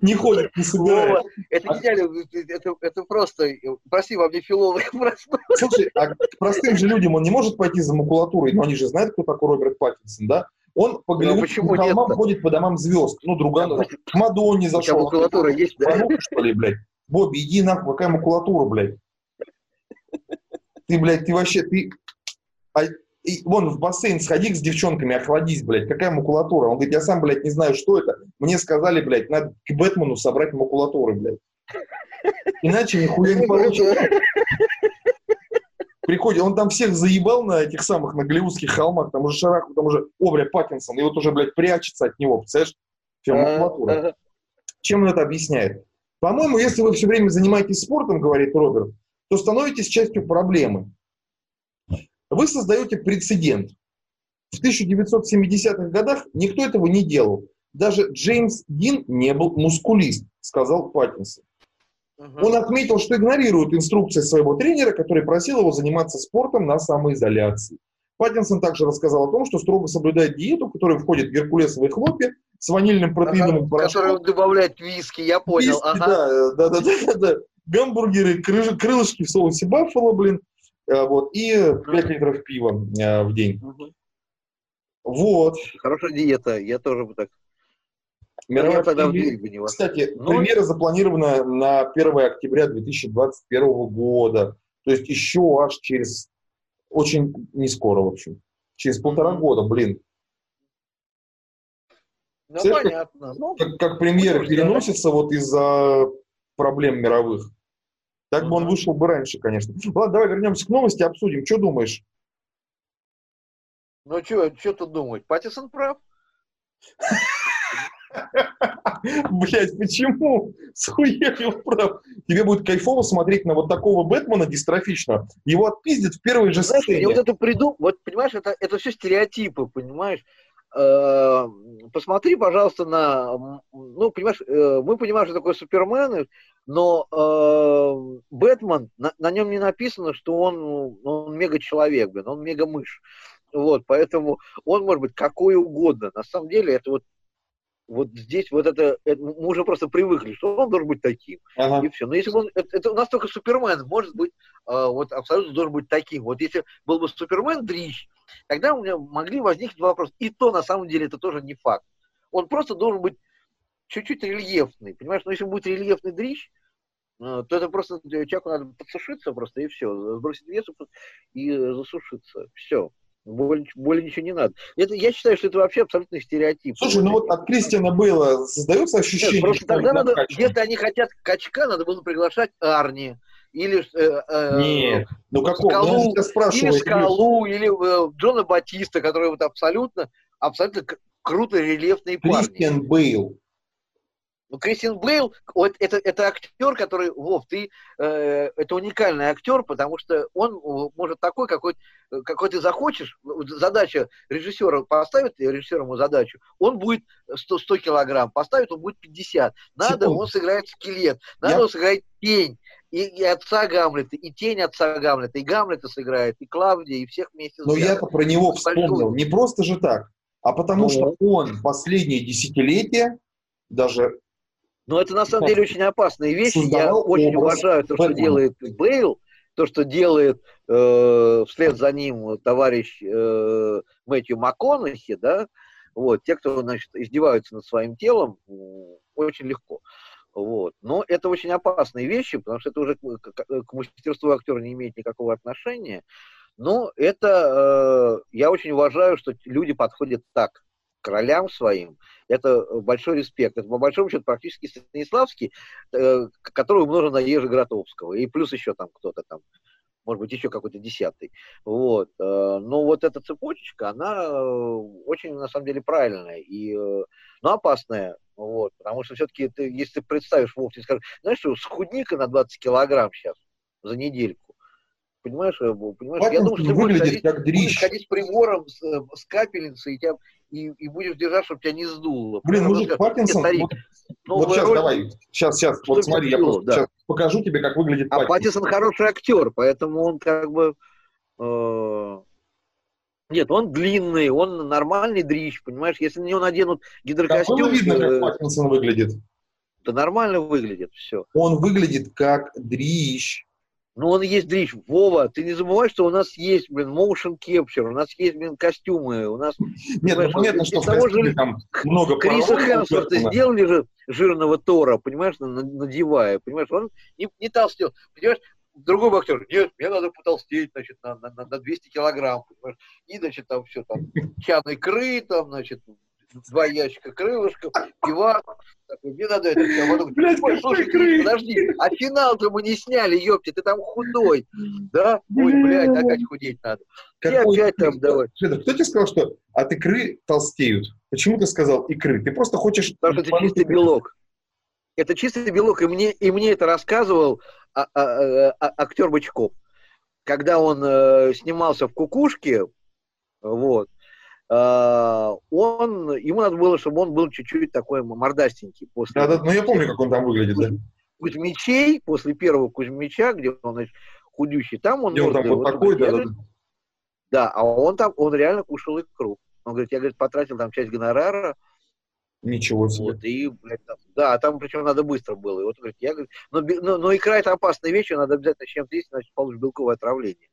Не ходит, не собирает. Это не это просто, прости, во мне филолог. Слушай, а к простым же людям он не может пойти за макулатурой, но они же знают, кто такой Роберт Паттинсон, да? Он по ну, холмам ходит по домам звезд. Ну, друга, ну, к Мадонне зашел. Макулатура есть, да? Порнуха, что ли, блядь? Бобби, иди нахуй, какая макулатура, блядь? Ты, блядь, ты вообще, ты... А, и, вон, в бассейн сходи с девчонками, охладись, блядь, какая макулатура? Он говорит, я сам, блядь, не знаю, что это. Мне сказали, блядь, надо к Бэтмену собрать макулатуры, блядь. Иначе нихуя не получится приходит, он там всех заебал на этих самых, на голливудских холмах, там уже Шараху, там уже Обря Паттинсон, и вот уже, блядь, прячется от него, представляешь, фирмакулатура. Чем он это объясняет? По-моему, если вы все время занимаетесь спортом, говорит Роберт, то становитесь частью проблемы. Вы создаете прецедент. В 1970-х годах никто этого не делал. Даже Джеймс Дин не был мускулист, сказал Паттинсон. Он отметил, что игнорирует инструкции своего тренера, который просил его заниматься спортом на самоизоляции. Паттинсон также рассказал о том, что строго соблюдает диету, в которую входит геркулесовые хлопья с ванильным протеиновым ага, порошком. Который добавляет виски, я понял. Виски, ага. да, да, да, да, да. Гамбургеры, крылышки, крылышки в соусе баффало, блин, э, вот, и 5 литров пива э, в день. Угу. Вот. Хорошая диета, я тоже бы так Мировая премьера, кстати, Но... премьера запланирована на 1 октября 2021 года. То есть еще аж через очень не скоро, в общем. Через полтора года, блин. Ну, Все, понятно. Как, ну, как, как премьера переносится вот из-за проблем мировых. Так бы он вышел бы раньше, конечно. Ладно, давай вернемся к новости, обсудим. Что думаешь? Ну, что, что тут думать? Паттисон прав. Блять, почему? Схуярил прав. Тебе будет кайфово смотреть на вот такого Бэтмена дистрофичного. Его отпиздят в первой же Знаешь, сцене. вот это приду, вот понимаешь, это, это все стереотипы, понимаешь? Э, посмотри, пожалуйста, на... Ну, понимаешь, э, мы понимаем, что такое Супермен, но э, Бэтмен, на, на нем не написано, что он, он мега-человек, блин, он мега-мышь. Вот, поэтому он может быть какой угодно. На самом деле, это вот вот здесь вот это, это, мы уже просто привыкли, что он должен быть таким, ага. и все. Но если бы он, это, это у нас только Супермен может быть, э, вот абсолютно должен быть таким. Вот если был бы Супермен дрищ, тогда у меня могли возникнуть вопросы. И то на самом деле это тоже не факт. Он просто должен быть чуть-чуть рельефный, понимаешь? Но если будет рельефный дрищ, э, то это просто человеку надо подсушиться просто и все, сбросить вес и засушиться. Все. Более, более ничего не надо. Это, я считаю, что это вообще абсолютный стереотип. Слушай, ну вот от Кристиана Бейла создается ощущение, Нет, просто тогда надо, где-то они хотят качка, надо было приглашать Арни. Или э, э, Нет, ну какого? Скалу, или Скалу, или э, Джона Батиста, который вот абсолютно, абсолютно круто релефные парни. Кристиан Бейл. Ну, Кристиан Бейл, вот это, это актер, который, Вов, ты, э, это уникальный актер, потому что он э, может такой, какой, какой ты захочешь. Задача режиссера поставит, режиссер ему задачу, он будет 100, 100 килограмм, поставит, он будет 50. Надо, Секунд. он сыграет скелет, надо, Я... он сыграет тень. И, и отца Гамлета, и тень отца Гамлета, и Гамлета сыграет, и Клавдия, и всех вместе. Но я-то про него вспомнил. Не просто же так, а потому ну, что он последние десятилетия даже но это на самом деле очень опасные вещи. Я очень уважаю то, что делает Бейл, то, что делает э, вслед за ним товарищ э, Мэтью МакКонахи, да, вот, те, кто, значит, издеваются над своим телом, очень легко. Вот. Но это очень опасные вещи, потому что это уже к, к, мастерству актера не имеет никакого отношения. Но это э, я очень уважаю, что люди подходят так к ролям своим, это э, большой респект. Это, по большому счету, практически Станиславский, э, который умножен на Ежи Гротовского. И плюс еще там кто-то там, может быть, еще какой-то десятый. Вот. Э, но вот эта цепочечка, она очень, на самом деле, правильная и э, но опасная. Вот. Потому что все-таки, ты, если ты представишь Вов, ты скажешь, знаешь, что схудника на 20 килограмм сейчас за недельку, Понимаешь, э, понимаешь? я думаю, что ты выглядит ходить, как дрищ. ходить с прибором, с, э, с капельницей, и, тебя, и, и будешь держать, чтобы тебя не сдуло. Блин, мужик, Паттинсон, вот, вот сейчас роль, давай, сейчас, сейчас, вот смотри, я просто да. сейчас покажу тебе, как выглядит а Паттинсон. А Паттинсон хороший актер, поэтому он как бы... Э, нет, он длинный, он нормальный дрищ, понимаешь? Если на него наденут гидрокостюм... Как видно, как Паттинсон выглядит? Да нормально выглядит, все. Он выглядит как дрищ. Ну, он есть дрищ. Вова, ты не забывай, что у нас есть, блин, motion capture, у нас есть, блин, костюмы, у нас... Нет, ну, понятно, что того же там много Криса Хемсворта сделали же жирного Тора, понимаешь, надевая, понимаешь, он не, не толстел, понимаешь, другой актер, нет, мне надо потолстеть, значит, на, на, на 200 килограмм, понимаешь, и, значит, там все, там, чан икры, там, значит, два ящика крылышков, пива. Мне надо это все. Потом, Блядь, Ой, слушай, ты, подожди, а финал-то мы не сняли, ёпти, ты там худой. Да? Ой, блядь, опять худеть надо. Какой опять там давай. Кто тебе сказал, что от икры толстеют? Почему ты сказал икры? Ты просто хочешь... Потому что это чистый белок. Это чистый белок, и мне, и мне это рассказывал а, а, а, а, актер Бычков. Когда он э, снимался в «Кукушке», вот, а, он, ему надо было, чтобы он был чуть-чуть такой мордастенький. После да, да, ну я помню, как он там выглядит, да. Кузьмичей, после первого Кузьмича, где он, значит, худющий, там он... Где он там вот такой, да, да, да. а он там, он реально кушал икру. Он говорит, я, говорит, потратил там часть гонорара, Ничего себе. Вот, и, блядь, там, да, там причем надо быстро было. И вот, говорит, я говорю, но, но, но икра это опасная вещь, надо обязательно чем-то есть, иначе получишь белковое отравление.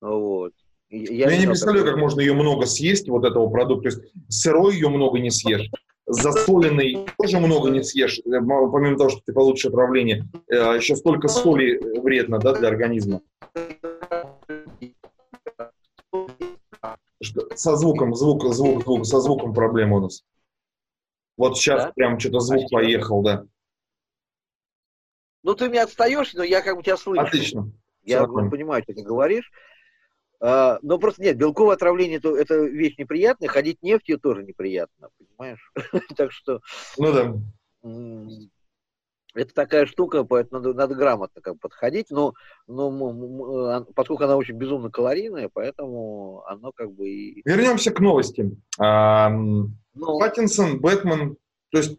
Вот. Я, я не представляю, как можно ее много съесть, вот этого продукта. То есть сырой ее много не съешь, засоленный тоже много не съешь, э, помимо того, что ты получишь отравление. Э, Еще столько соли вредно да, для организма. Со звуком, звук, звук, звук, со звуком проблема у нас. Вот сейчас да? прям что-то звук а поехал, да. Ну, ты меня отстаешь, но я как бы тебя слышу. Отлично. Я понимаю, что ты говоришь. А, но просто нет, белковое отравление это, это вещь неприятная, ходить нефтью тоже неприятно, понимаешь? (laughs) так что... Ну да. Это такая штука, поэтому надо, надо грамотно как подходить, но, но поскольку она очень безумно калорийная, поэтому оно как бы и... Вернемся к новости. А, ну, Паттинсон, Бэтмен, то есть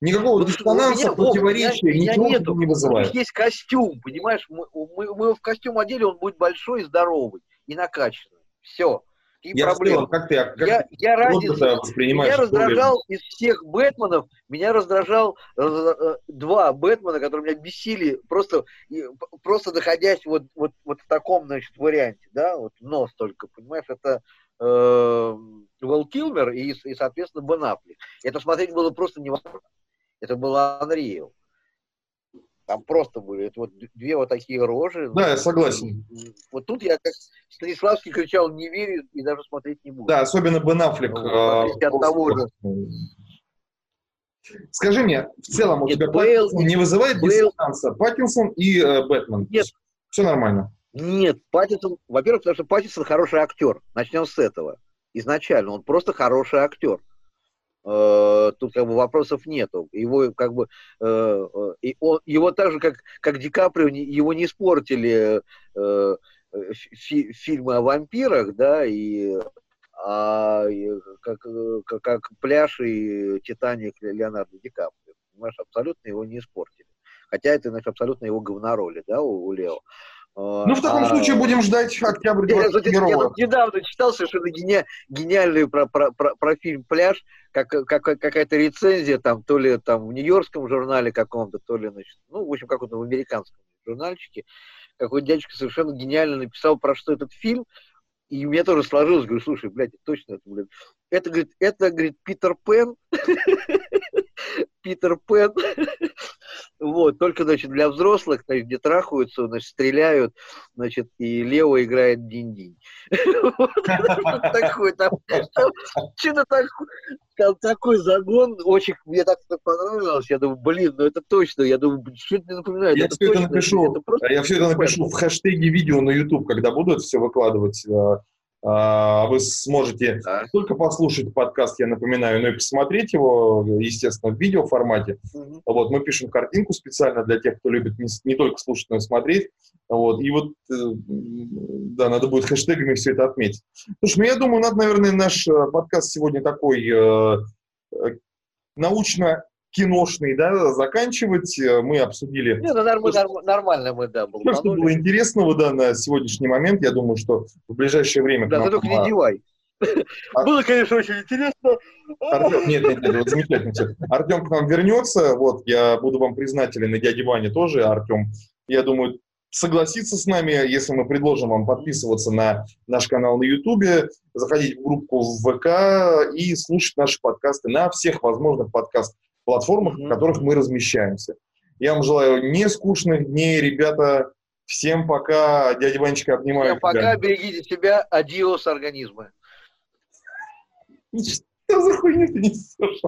Никакого диссонанса, противоречия, меня, ничего нету. не вызывает. У них есть костюм, понимаешь? Мы, мы, мы в костюм одели, он будет большой, здоровый и накачанный. Все. И я проблемы. как ты, как я, я разница, меня раздражал из всех Бэтменов, меня раздражал э, э, два Бэтмена, которые меня бесили, просто, просто находясь вот, вот, вот в таком, значит, варианте, да, вот нос только, понимаешь, это э, Уэлл Килмер и, и, соответственно, Бен Аффлек. Это смотреть было просто невозможно. Это было Unreal. Там просто были это вот две вот такие рожи. Да, я согласен. Вот тут я как Станиславский кричал, не верю и даже смотреть не буду. Да, особенно Бен Аффлек. Ну, э, от того же. Скажи мне, в целом у Нет, тебя Бейл, Паттинсон не вызывает Бейл... диссонанса? Паттинсон и э, Бэтмен? Нет. Все нормально? Нет, Паттинсон, во-первых, потому что Паттинсон хороший актер. Начнем с этого. Изначально он просто хороший актер. Э, тут как бы вопросов нету. Его как бы э, э, и он, его так же как как Ди Каприо его не испортили фи, фильмы о вампирах, да и а как, как, как пляж и Титаник Леонардо Ди Каприо. Понимаешь, абсолютно его не испортили. Хотя это, значит, абсолютно его говнороли, да, у, у Лео. Ну, в таком а, случае будем ждать октябрь 21 я, я, я недавно читал совершенно гени, гениальную про, про, про, про фильм «Пляж», как, как, какая-то рецензия, там, то ли там в нью-йоркском журнале каком-то, то ли, значит, ну, в общем, каком-то в американском журнальчике, какой дядечка совершенно гениально написал, про что этот фильм, и у меня тоже сложилось, говорю, слушай, блядь, точно это, блядь, это, говорит, это, говорит, Питер Пен, (laughs) Питер Пен, вот, только, значит, для взрослых, значит, где трахаются, значит, стреляют, значит, и Лео играет динь-динь. Такой там, что-то такое, такой загон, очень, мне так понравилось, я думаю, блин, ну это точно, я думаю, что это напоминает, я все это напишу, я все это напишу в хэштеге видео на YouTube, когда буду это все выкладывать, э, вы сможете да. не только послушать подкаст, я напоминаю, но и посмотреть его, естественно, в видеоформате. Угу. Вот, мы пишем картинку специально для тех, кто любит не, не только слушать, но и смотреть. Вот, и вот, э, да, надо будет хэштегами все это отметить. Слушай, ну я думаю, надо, наверное, наш э, подкаст сегодня такой э, научно киношный, да, заканчивать. Э, мы обсудили... Не, ну, норм, норм, нормально мы, да, Все, что было интересного, да, на сегодняшний момент, я думаю, что в ближайшее время... Да, ты только не девай. А... Было, конечно, очень интересно. Артем, нет, нет, нет, вот замечательно все. Артем к нам вернется, вот, я буду вам признателен, и дяде Ване тоже, Артем, я думаю, согласиться с нами, если мы предложим вам подписываться на наш канал на YouTube, заходить в группу в ВК и слушать наши подкасты на всех возможных подкастах платформах, mm-hmm. на которых мы размещаемся. Я вам желаю не скучных дней, ребята. Всем пока. Дядя Ванечка, обнимаю Всем пока, берегите себя. Адиос, организмы. Что за хуйню ты несешь?